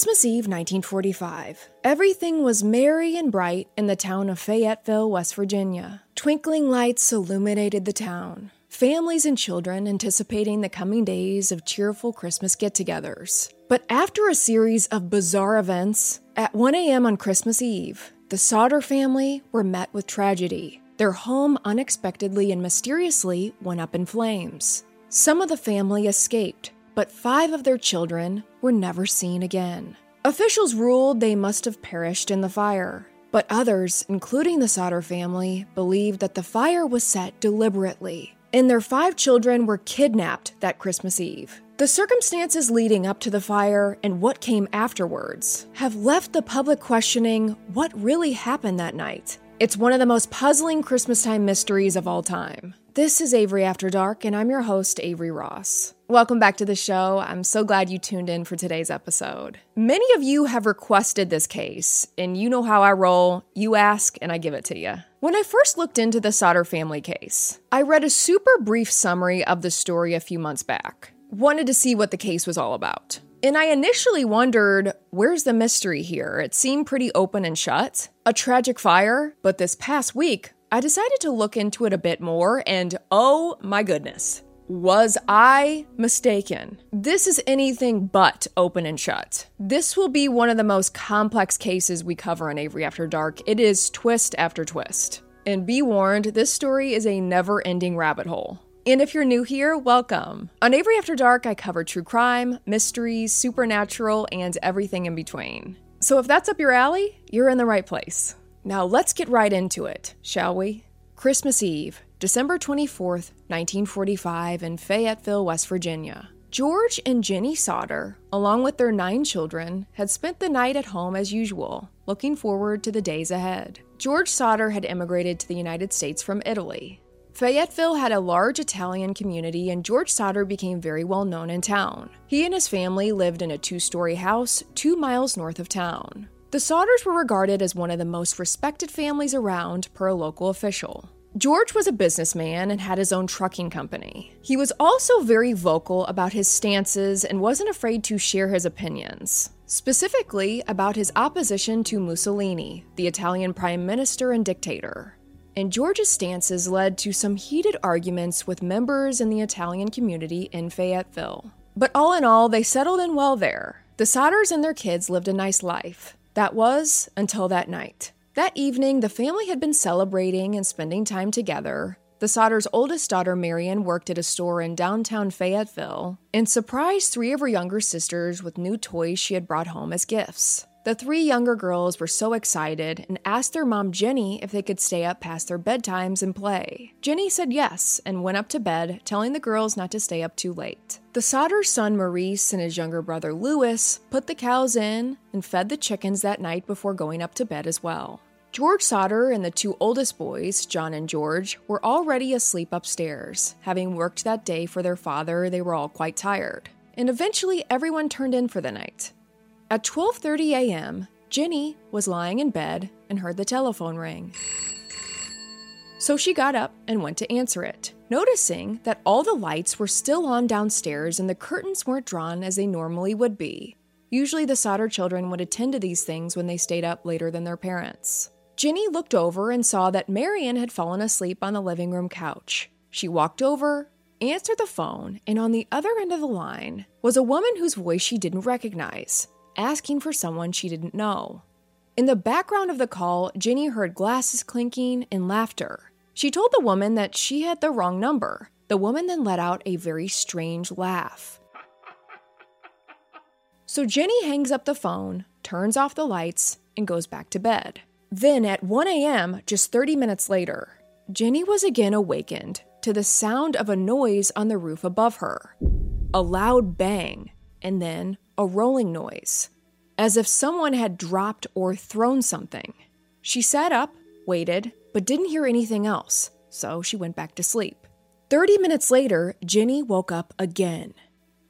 Christmas Eve, 1945. Everything was merry and bright in the town of Fayetteville, West Virginia. Twinkling lights illuminated the town. Families and children anticipating the coming days of cheerful Christmas get togethers. But after a series of bizarre events, at 1 a.m. on Christmas Eve, the Sodder family were met with tragedy. Their home unexpectedly and mysteriously went up in flames. Some of the family escaped, but five of their children were never seen again. Officials ruled they must have perished in the fire, but others, including the Sodder family, believed that the fire was set deliberately, and their five children were kidnapped that Christmas Eve. The circumstances leading up to the fire and what came afterwards have left the public questioning what really happened that night. It's one of the most puzzling Christmastime mysteries of all time. This is Avery After Dark, and I'm your host, Avery Ross. Welcome back to the show. I'm so glad you tuned in for today's episode. Many of you have requested this case, and you know how I roll. You ask, and I give it to you. When I first looked into the Sodder family case, I read a super brief summary of the story a few months back. Wanted to see what the case was all about. And I initially wondered, where's the mystery here? It seemed pretty open and shut. A tragic fire, but this past week, I decided to look into it a bit more, and oh my goodness. Was I mistaken? This is anything but open and shut. This will be one of the most complex cases we cover on Avery After Dark. It is twist after twist. And be warned, this story is a never ending rabbit hole. And if you're new here, welcome. On Avery After Dark, I cover true crime, mysteries, supernatural, and everything in between. So if that's up your alley, you're in the right place. Now let's get right into it, shall we? Christmas Eve, December 24th, 1945, in Fayetteville, West Virginia. George and Jennie Sodder, along with their nine children, had spent the night at home as usual, looking forward to the days ahead. George Sodder had immigrated to the United States from Italy. Fayetteville had a large Italian community, and George Sodder became very well known in town. He and his family lived in a two story house two miles north of town. The Sodders were regarded as one of the most respected families around per a local official. George was a businessman and had his own trucking company. He was also very vocal about his stances and wasn't afraid to share his opinions, specifically about his opposition to Mussolini, the Italian prime minister and dictator. And George's stances led to some heated arguments with members in the Italian community in Fayetteville. But all in all, they settled in well there. The Sodders and their kids lived a nice life. That was until that night. That evening, the family had been celebrating and spending time together. The Sodders' oldest daughter, Marion, worked at a store in downtown Fayetteville and surprised three of her younger sisters with new toys she had brought home as gifts. The three younger girls were so excited and asked their mom Jennie if they could stay up past their bedtimes and play. Jennie said yes and went up to bed, telling the girls not to stay up too late. The Sodder's son Maurice and his younger brother Louis put the cows in and fed the chickens that night before going up to bed as well. George Sodder and the two oldest boys, John and George, were already asleep upstairs. Having worked that day for their father, they were all quite tired. And eventually everyone turned in for the night. At 12:30 a.m., Jennie was lying in bed and heard the telephone ring. So she got up and went to answer it, noticing that all the lights were still on downstairs and the curtains weren't drawn as they normally would be. Usually, the Sodder children would attend to these things when they stayed up later than their parents. Jennie looked over and saw that Marion had fallen asleep on the living room couch. She walked over, answered the phone, and on the other end of the line was a woman whose voice she didn't recognize asking for someone she didn't know. In the background of the call, Jennie heard glasses clinking and laughter. She told the woman that she had the wrong number. The woman then let out a very strange laugh. So Jennie hangs up the phone, turns off the lights, and goes back to bed. Then at 1 a.m., just 30 minutes later, Jennie was again awakened to the sound of a noise on the roof above her a loud bang, and then a rolling noise, as if someone had dropped or thrown something. She sat up, waited, but didn't hear anything else, so she went back to sleep. 30 minutes later, Jennie woke up again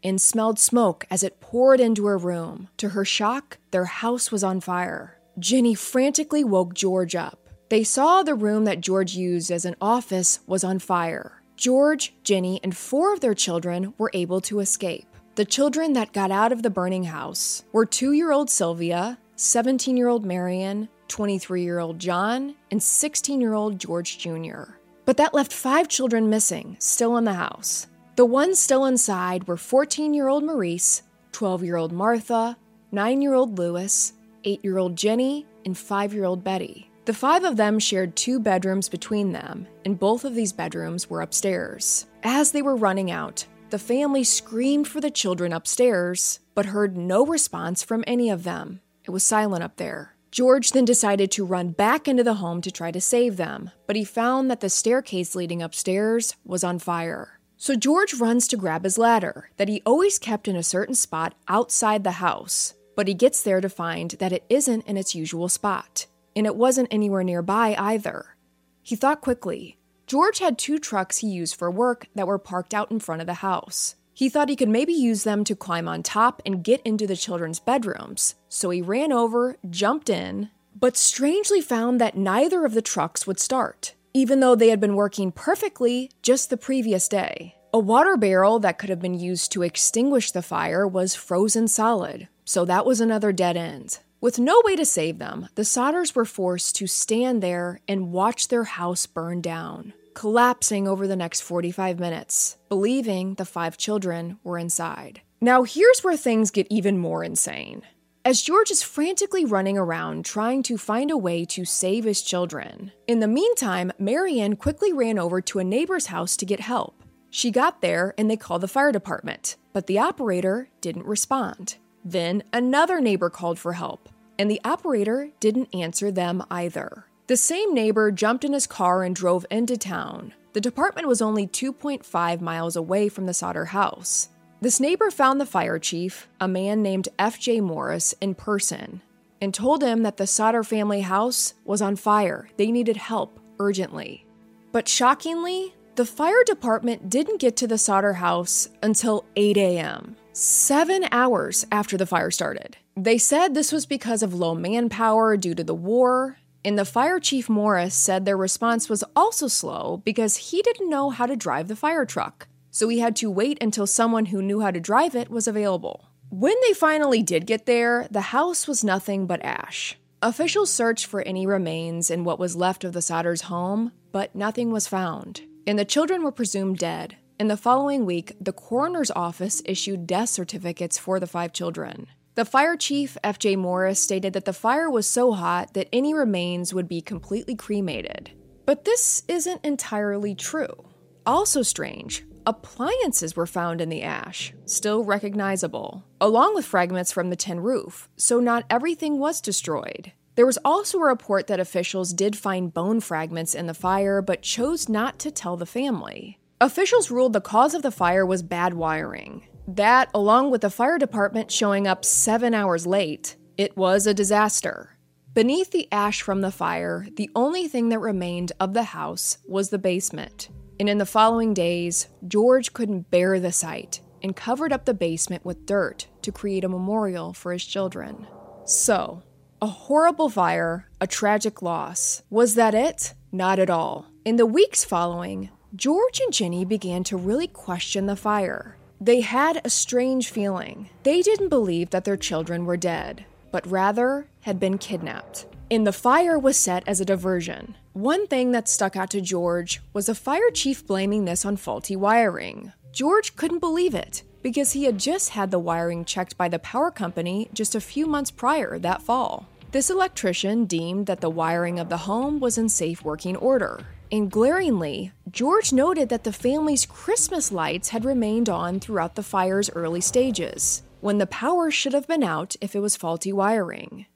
and smelled smoke as it poured into her room. To her shock, their house was on fire. Jennie frantically woke George up. They saw the room that George used as an office was on fire. George, Jennie, and four of their children were able to escape. The children that got out of the burning house were two year old Sylvia, 17 year old Marion, 23 year old John, and 16 year old George Jr. But that left five children missing, still in the house. The ones still inside were 14 year old Maurice, 12 year old Martha, 9 year old Louis, 8 year old Jennie, and 5 year old Betty. The five of them shared two bedrooms between them, and both of these bedrooms were upstairs. As they were running out, the family screamed for the children upstairs, but heard no response from any of them. It was silent up there. George then decided to run back into the home to try to save them, but he found that the staircase leading upstairs was on fire. So George runs to grab his ladder that he always kept in a certain spot outside the house, but he gets there to find that it isn't in its usual spot, and it wasn't anywhere nearby either. He thought quickly. George had two trucks he used for work that were parked out in front of the house. He thought he could maybe use them to climb on top and get into the children's bedrooms, so he ran over, jumped in, but strangely found that neither of the trucks would start even though they had been working perfectly just the previous day. A water barrel that could have been used to extinguish the fire was frozen solid, so that was another dead end. With no way to save them, the Sodders were forced to stand there and watch their house burn down, collapsing over the next 45 minutes, believing the five children were inside. Now, here's where things get even more insane. As George is frantically running around trying to find a way to save his children. In the meantime, Marion quickly ran over to a neighbor's house to get help. She got there and they called the fire department, but the operator didn't respond. Then another neighbor called for help, and the operator didn't answer them either. The same neighbor jumped in his car and drove into town. The department was only 2.5 miles away from the Sodder house. This neighbor found the fire chief, a man named F.J. Morris, in person and told him that the Sodder family house was on fire. They needed help urgently. But shockingly, the fire department didn't get to the Sodder house until 8 a.m., seven hours after the fire started. They said this was because of low manpower due to the war, and the fire chief Morris said their response was also slow because he didn't know how to drive the fire truck so he had to wait until someone who knew how to drive it was available. When they finally did get there, the house was nothing but ash. Officials searched for any remains in what was left of the Sodders' home, but nothing was found, and the children were presumed dead. In the following week, the coroner's office issued death certificates for the five children. The fire chief, F.J. Morris, stated that the fire was so hot that any remains would be completely cremated. But this isn't entirely true. Also strange, Appliances were found in the ash, still recognizable, along with fragments from the tin roof, so not everything was destroyed. There was also a report that officials did find bone fragments in the fire but chose not to tell the family. Officials ruled the cause of the fire was bad wiring. That, along with the fire department showing up seven hours late, it was a disaster. Beneath the ash from the fire, the only thing that remained of the house was the basement and in the following days, George couldn't bear the sight and covered up the basement with dirt to create a memorial for his children. So, a horrible fire, a tragic loss. Was that it? Not at all. In the weeks following, George and Jennie began to really question the fire. They had a strange feeling. They didn't believe that their children were dead, but rather had been kidnapped. And the fire was set as a diversion. One thing that stuck out to George was a fire chief blaming this on faulty wiring. George couldn't believe it because he had just had the wiring checked by the power company just a few months prior that fall. This electrician deemed that the wiring of the home was in safe working order. And glaringly, George noted that the family's Christmas lights had remained on throughout the fire's early stages. when the power should have been out if it was faulty wiring.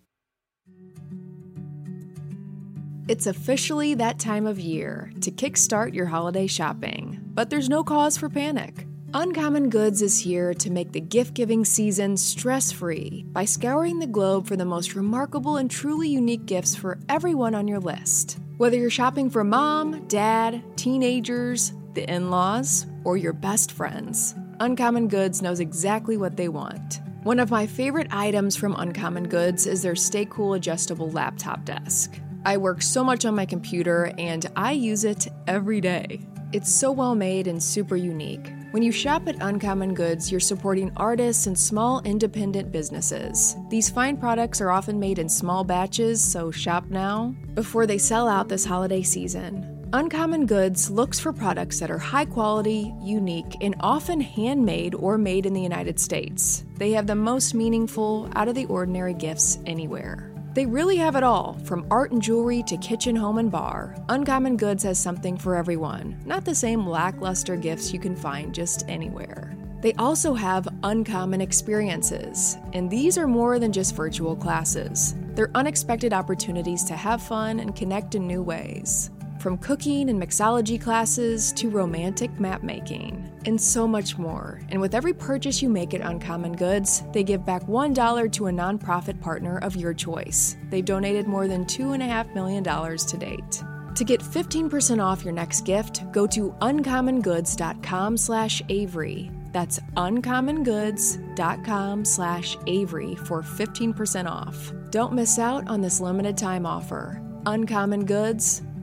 It's officially that time of year to kickstart your holiday shopping, but there's no cause for panic. Uncommon Goods is here to make the gift giving season stress free by scouring the globe for the most remarkable and truly unique gifts for everyone on your list. Whether you're shopping for mom, dad, teenagers, the in laws, or your best friends, Uncommon Goods knows exactly what they want. One of my favorite items from Uncommon Goods is their Stay Cool adjustable laptop desk. I work so much on my computer and I use it every day. It's so well made and super unique. When you shop at Uncommon Goods, you're supporting artists and small independent businesses. These fine products are often made in small batches, so shop now before they sell out this holiday season. Uncommon Goods looks for products that are high quality, unique, and often handmade or made in the United States. They have the most meaningful, out of the ordinary gifts anywhere. They really have it all, from art and jewelry to kitchen, home, and bar. Uncommon Goods has something for everyone, not the same lackluster gifts you can find just anywhere. They also have uncommon experiences, and these are more than just virtual classes. They're unexpected opportunities to have fun and connect in new ways from cooking and mixology classes to romantic map making, and so much more. And with every purchase you make at Uncommon Goods, they give back $1 to a nonprofit partner of your choice. They've donated more than $2.5 million to date. To get 15% off your next gift, go to uncommongoods.com slash Avery. That's uncommongoods.com slash Avery for 15% off. Don't miss out on this limited time offer. Uncommon Goods,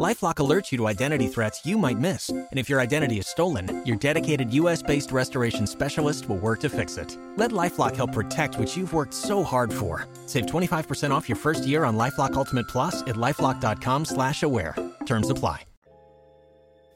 LifeLock alerts you to identity threats you might miss, and if your identity is stolen, your dedicated U.S.-based restoration specialist will work to fix it. Let LifeLock help protect what you've worked so hard for. Save 25% off your first year on LifeLock Ultimate Plus at lifeLock.com/slash-aware. Terms apply.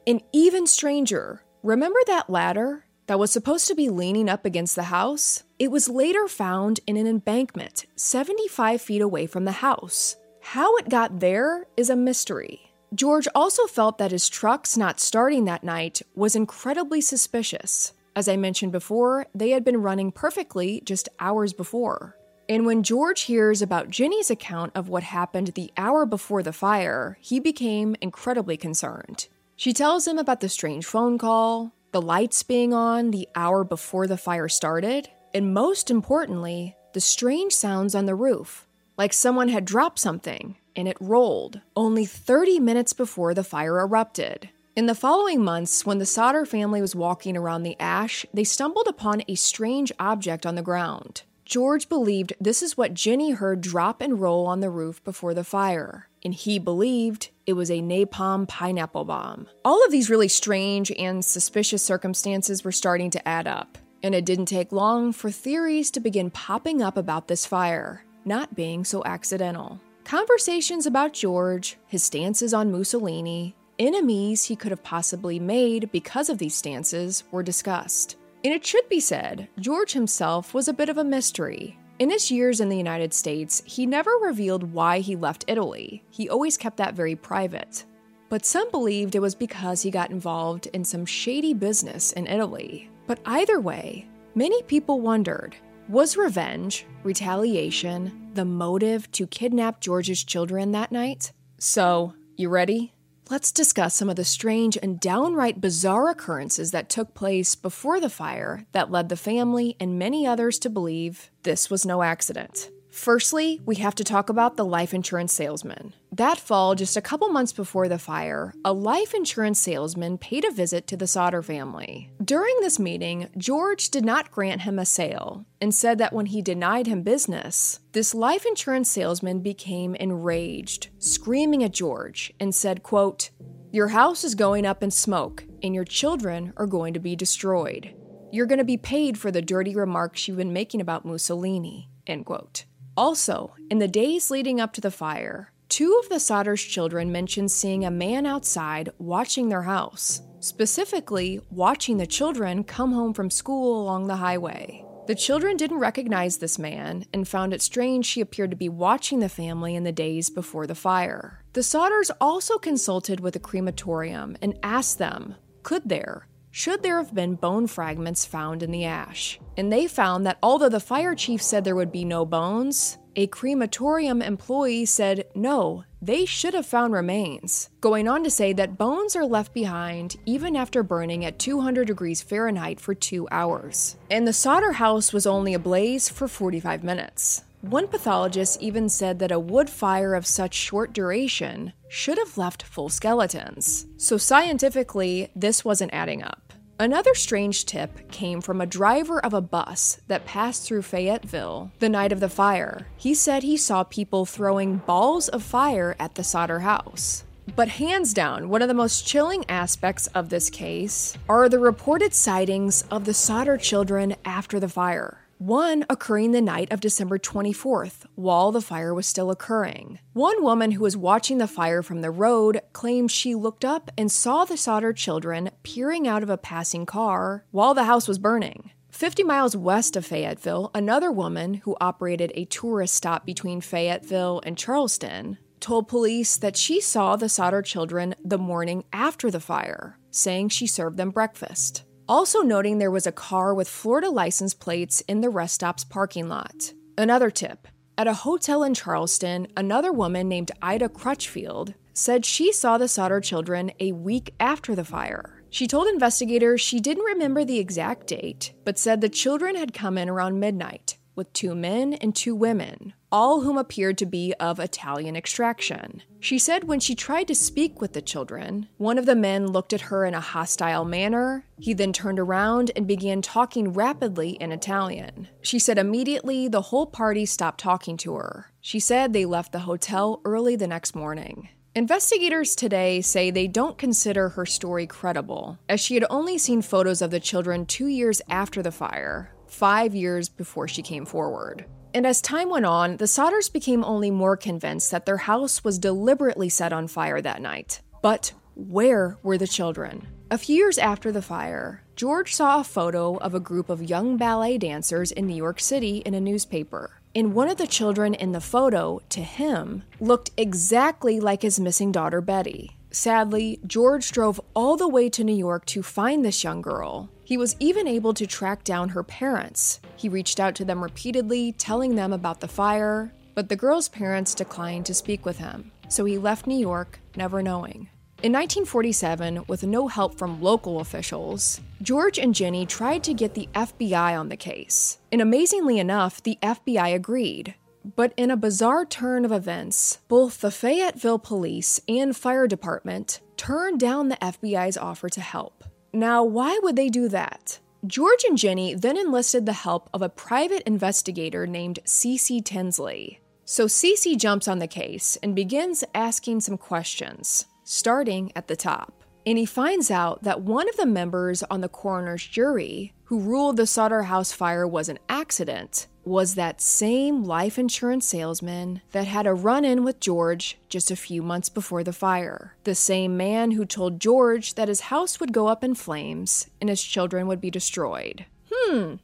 An even stranger. Remember that ladder that was supposed to be leaning up against the house? It was later found in an embankment 75 feet away from the house. How it got there is a mystery. George also felt that his trucks not starting that night was incredibly suspicious. As I mentioned before, they had been running perfectly just hours before. And when George hears about Jennie's account of what happened the hour before the fire, he became incredibly concerned. She tells him about the strange phone call, the lights being on the hour before the fire started, and most importantly, the strange sounds on the roof, like someone had dropped something and it rolled only 30 minutes before the fire erupted. In the following months, when the Sodder family was walking around the ash, they stumbled upon a strange object on the ground. George believed this is what Jennie heard drop and roll on the roof before the fire, and he believed it was a napalm pineapple bomb. All of these really strange and suspicious circumstances were starting to add up, and it didn't take long for theories to begin popping up about this fire not being so accidental. Conversations about George, his stances on Mussolini, enemies he could have possibly made because of these stances were discussed. And it should be said, George himself was a bit of a mystery. In his years in the United States, he never revealed why he left Italy. He always kept that very private. But some believed it was because he got involved in some shady business in Italy. But either way, many people wondered was revenge, retaliation, the motive to kidnap George's children that night? So, you ready? Let's discuss some of the strange and downright bizarre occurrences that took place before the fire that led the family and many others to believe this was no accident. Firstly, we have to talk about the life insurance salesman. That fall, just a couple months before the fire, a life insurance salesman paid a visit to the Sodder family. During this meeting, George did not grant him a sale and said that when he denied him business, this life insurance salesman became enraged, screaming at George and said, quote, "Your house is going up in smoke and your children are going to be destroyed. You're going to be paid for the dirty remarks you've been making about Mussolini." End quote. Also, in the days leading up to the fire, Two of the Sodders children mentioned seeing a man outside watching their house, specifically, watching the children come home from school along the highway. The children didn't recognize this man and found it strange she appeared to be watching the family in the days before the fire. The Sodders also consulted with a crematorium and asked them could there, should there have been bone fragments found in the ash? And they found that although the fire chief said there would be no bones, a crematorium employee said no, they should have found remains, going on to say that bones are left behind even after burning at 200 degrees Fahrenheit for two hours. And the Sodder house was only ablaze for 45 minutes. One pathologist even said that a wood fire of such short duration should have left full skeletons. So, scientifically, this wasn't adding up. Another strange tip came from a driver of a bus that passed through Fayetteville the night of the fire. He said he saw people throwing balls of fire at the Sodder house. But hands down, one of the most chilling aspects of this case are the reported sightings of the Sodder children after the fire one occurring the night of December 24th, while the fire was still occurring. One woman who was watching the fire from the road claimed she looked up and saw the Sodder children peering out of a passing car while the house was burning. 50 miles west of Fayetteville, another woman who operated a tourist stop between Fayetteville and Charleston told police that she saw the Sodder children the morning after the fire, saying she served them breakfast. Also, noting there was a car with Florida license plates in the rest stop's parking lot. Another tip at a hotel in Charleston, another woman named Ida Crutchfield said she saw the Sodder children a week after the fire. She told investigators she didn't remember the exact date, but said the children had come in around midnight with two men and two women, all whom appeared to be of Italian extraction. She said when she tried to speak with the children, one of the men looked at her in a hostile manner. He then turned around and began talking rapidly in Italian. She said immediately the whole party stopped talking to her. She said they left the hotel early the next morning. Investigators today say they don't consider her story credible, as she had only seen photos of the children two years after the fire, five years before she came forward. And as time went on, the Sodders became only more convinced that their house was deliberately set on fire that night. But where were the children? A few years after the fire, George saw a photo of a group of young ballet dancers in New York City in a newspaper. And one of the children in the photo, to him, looked exactly like his missing daughter Betty. Sadly, George drove all the way to New York to find this young girl, he was even able to track down her parents. He reached out to them repeatedly, telling them about the fire, but the girl's parents declined to speak with him, so he left New York, never knowing. In 1947, with no help from local officials, George and Jennie tried to get the FBI on the case. And amazingly enough, the FBI agreed. But in a bizarre turn of events, both the Fayetteville Police and Fire Department turned down the FBI's offer to help. Now, why would they do that? George and Jennie then enlisted the help of a private investigator named C.C. Tinsley. So C.C. jumps on the case and begins asking some questions, starting at the top. And he finds out that one of the members on the coroner's jury who ruled the Sodder House fire was an accident was that same life insurance salesman that had a run in with George just a few months before the fire. The same man who told George that his house would go up in flames and his children would be destroyed. Hmm.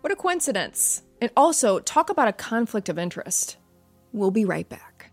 What a coincidence. And also, talk about a conflict of interest. We'll be right back.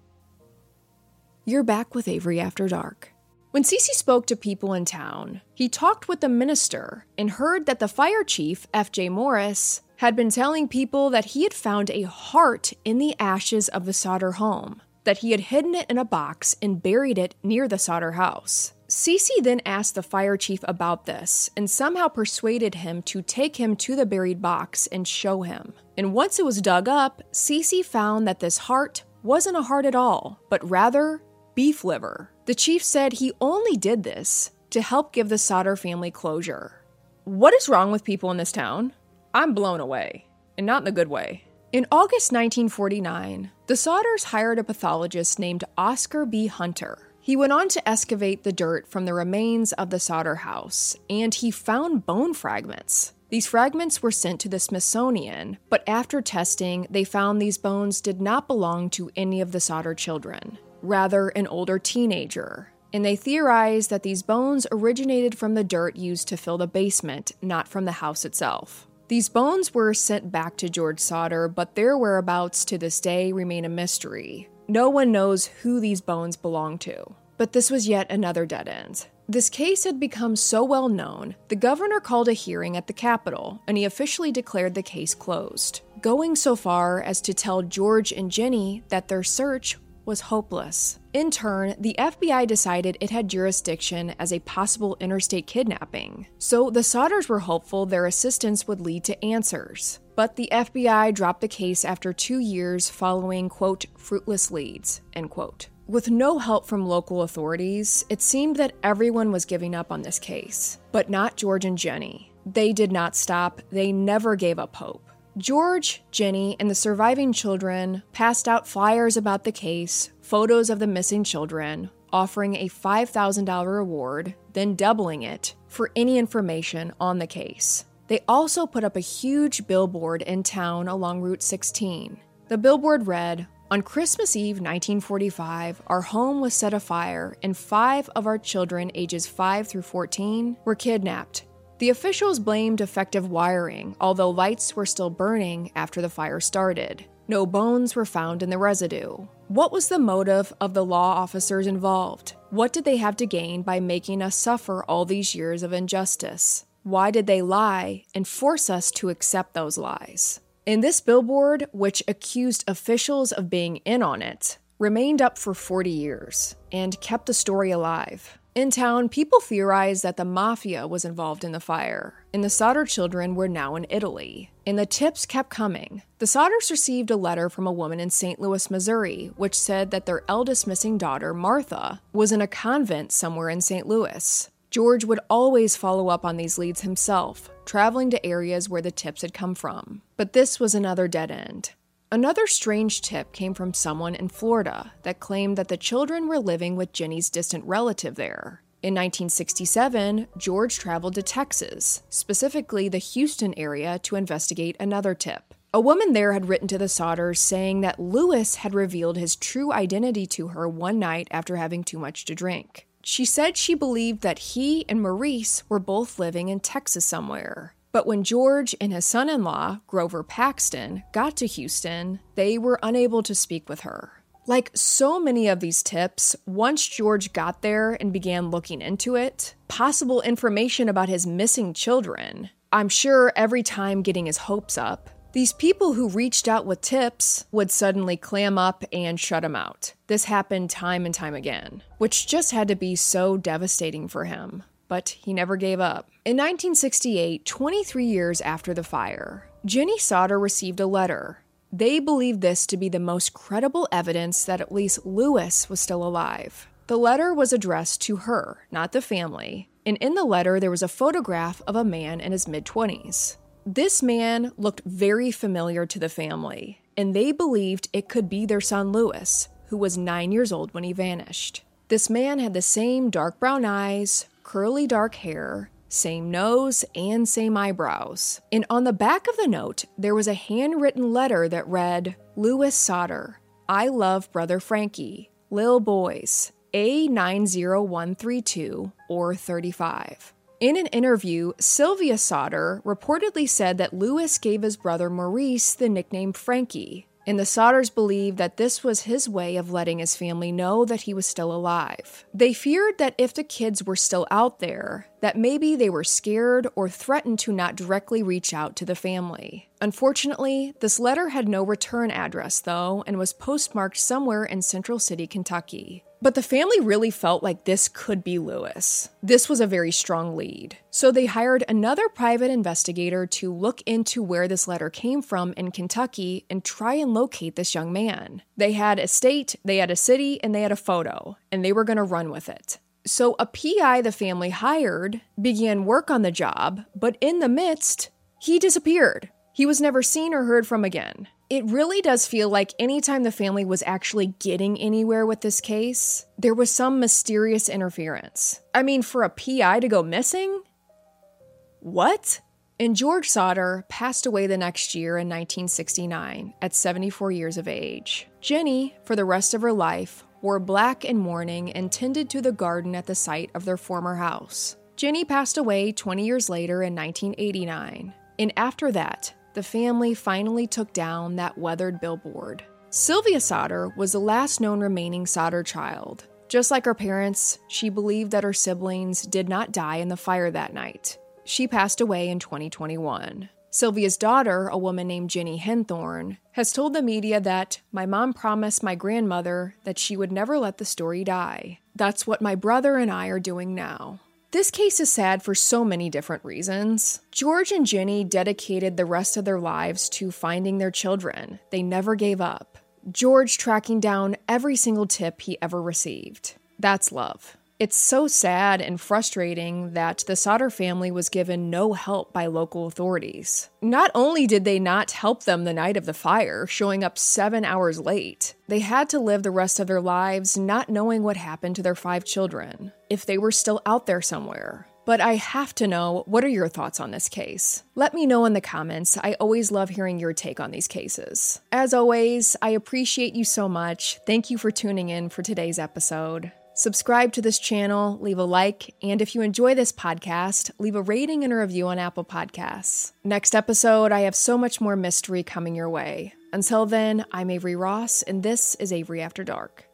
You're back with Avery After Dark. When C.C. spoke to people in town, he talked with the minister and heard that the fire chief, F.J. Morris, had been telling people that he had found a heart in the ashes of the Sodder home, that he had hidden it in a box and buried it near the Sodder house. C.C. then asked the fire chief about this and somehow persuaded him to take him to the buried box and show him. And once it was dug up, C.C. found that this heart wasn't a heart at all, but rather beef liver. The chief said he only did this to help give the Sodder family closure. What is wrong with people in this town? I'm blown away, and not in a good way. In August 1949, the Sodders hired a pathologist named Oscar B. Hunter. He went on to excavate the dirt from the remains of the Sodder house, and he found bone fragments. These fragments were sent to the Smithsonian, but after testing, they found these bones did not belong to any of the Sodder children, rather, an older teenager. And they theorized that these bones originated from the dirt used to fill the basement, not from the house itself. These bones were sent back to George Sodder, but their whereabouts to this day remain a mystery. No one knows who these bones belong to. But this was yet another dead end. This case had become so well known, the governor called a hearing at the Capitol and he officially declared the case closed, going so far as to tell George and Jennie that their search was hopeless. In turn, the FBI decided it had jurisdiction as a possible interstate kidnapping, so the Sodders were hopeful their assistance would lead to answers. But the FBI dropped the case after two years following, quote, fruitless leads, end quote. With no help from local authorities, it seemed that everyone was giving up on this case. But not George and Jennie. They did not stop, they never gave up hope. George, Jennie, and the surviving children passed out flyers about the case, photos of the missing children, offering a $5,000 reward, then doubling it for any information on the case. They also put up a huge billboard in town along Route 16. The billboard read, on Christmas Eve 1945, our home was set afire and five of our children, ages 5 through 14, were kidnapped. The officials blamed defective wiring, although lights were still burning after the fire started. No bones were found in the residue. What was the motive of the law officers involved? What did they have to gain by making us suffer all these years of injustice? Why did they lie and force us to accept those lies? In this billboard, which accused officials of being in on it, remained up for 40 years and kept the story alive. In town, people theorized that the mafia was involved in the fire, and the Sodder children were now in Italy. And the tips kept coming. The Sodders received a letter from a woman in St. Louis, Missouri, which said that their eldest missing daughter, Martha, was in a convent somewhere in St. Louis. George would always follow up on these leads himself, traveling to areas where the tips had come from. But this was another dead end. Another strange tip came from someone in Florida that claimed that the children were living with Jennie's distant relative there. In 1967, George traveled to Texas, specifically the Houston area, to investigate another tip. A woman there had written to the Sodders saying that Louis had revealed his true identity to her one night after having too much to drink. She said she believed that he and Maurice were both living in Texas somewhere. But when George and his son in law, Grover Paxton, got to Houston, they were unable to speak with her. Like so many of these tips, once George got there and began looking into it, possible information about his missing children, I'm sure every time getting his hopes up, these people who reached out with tips would suddenly clam up and shut him out. This happened time and time again, which just had to be so devastating for him. But he never gave up. In 1968, 23 years after the fire, Jennie Sodder received a letter. They believed this to be the most credible evidence that at least Louis was still alive. The letter was addressed to her, not the family, and in the letter there was a photograph of a man in his mid 20s. This man looked very familiar to the family, and they believed it could be their son Louis, who was nine years old when he vanished. This man had the same dark brown eyes, curly dark hair, same nose, and same eyebrows. And on the back of the note, there was a handwritten letter that read Louis Sodder, I love brother Frankie, Lil Boys, A90132 or 35. In an interview, Sylvia Sodder reportedly said that Louis gave his brother Maurice the nickname Frankie, and the Sodders believed that this was his way of letting his family know that he was still alive. They feared that if the kids were still out there, that maybe they were scared or threatened to not directly reach out to the family. Unfortunately, this letter had no return address, though, and was postmarked somewhere in Central City, Kentucky. But the family really felt like this could be Louis. This was a very strong lead. So they hired another private investigator to look into where this letter came from in Kentucky and try and locate this young man. They had a state, they had a city, and they had a photo, and they were going to run with it. So a PI the family hired began work on the job, but in the midst, he disappeared. He was never seen or heard from again. It really does feel like anytime the family was actually getting anywhere with this case, there was some mysterious interference. I mean, for a PI to go missing? What? And George Sodder passed away the next year in 1969 at 74 years of age. Jennie, for the rest of her life, wore black in mourning and tended to the garden at the site of their former house. Jennie passed away 20 years later in 1989, and after that, the family finally took down that weathered billboard. Sylvia Sodder was the last known remaining Sodder child. Just like her parents, she believed that her siblings did not die in the fire that night. She passed away in 2021. Sylvia's daughter, a woman named Jenny Henthorn, has told the media that my mom promised my grandmother that she would never let the story die. That's what my brother and I are doing now. This case is sad for so many different reasons. George and Jennie dedicated the rest of their lives to finding their children. They never gave up. George tracking down every single tip he ever received. That's love. It's so sad and frustrating that the Sodder family was given no help by local authorities. Not only did they not help them the night of the fire, showing up seven hours late, they had to live the rest of their lives not knowing what happened to their five children, if they were still out there somewhere. But I have to know what are your thoughts on this case? Let me know in the comments. I always love hearing your take on these cases. As always, I appreciate you so much. Thank you for tuning in for today's episode. Subscribe to this channel, leave a like, and if you enjoy this podcast, leave a rating and a review on Apple Podcasts. Next episode, I have so much more mystery coming your way. Until then, I'm Avery Ross, and this is Avery After Dark.